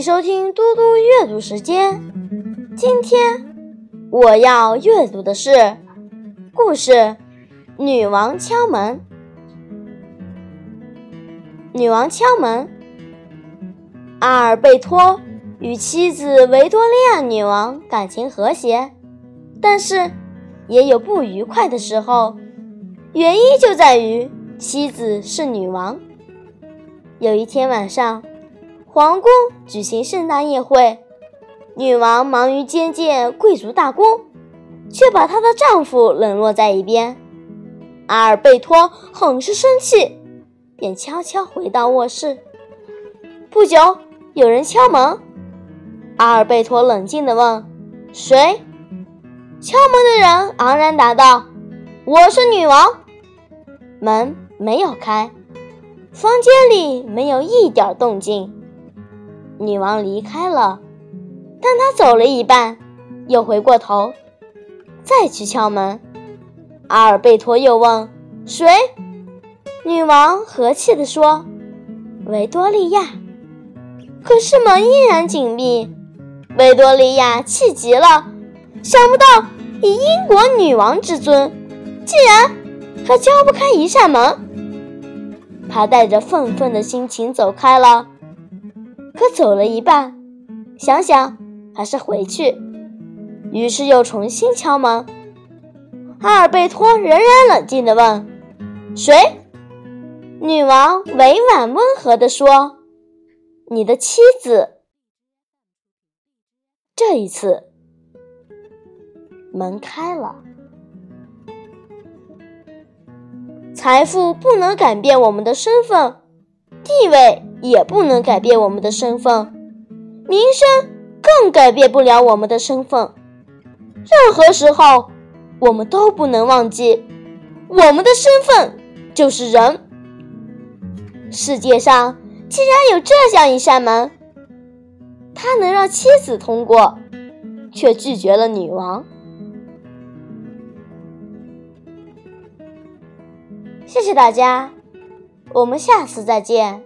收听嘟嘟阅读时间。今天我要阅读的是故事《女王敲门》。女王敲门。阿尔贝托与妻子维多利亚女王感情和谐，但是也有不愉快的时候。原因就在于妻子是女王。有一天晚上，皇宫举行盛大宴会，女王忙于接见贵族大公，却把她的丈夫冷落在一边。阿尔贝托很是生气，便悄悄回到卧室。不久，有人敲门。阿尔贝托冷静地问：“谁？”敲门的人昂然答道：“我是女王。”门没有开，房间里没有一点动静。女王离开了，但她走了一半，又回过头，再去敲门。阿尔贝托又问：“谁？”女王和气地说：“维多利亚。”可是门依然紧闭。维多利亚气极了，想不到以英国女王之尊，竟然……还敲不开一扇门，他带着愤愤的心情走开了。可走了一半，想想还是回去，于是又重新敲门。阿尔贝托仍然冷静地问：“谁？”女王委婉温和地说：“你的妻子。”这一次，门开了。财富不能改变我们的身份，地位也不能改变我们的身份，名声更改变不了我们的身份。任何时候，我们都不能忘记，我们的身份就是人。世界上竟然有这样一扇门，它能让妻子通过，却拒绝了女王。谢谢大家，我们下次再见。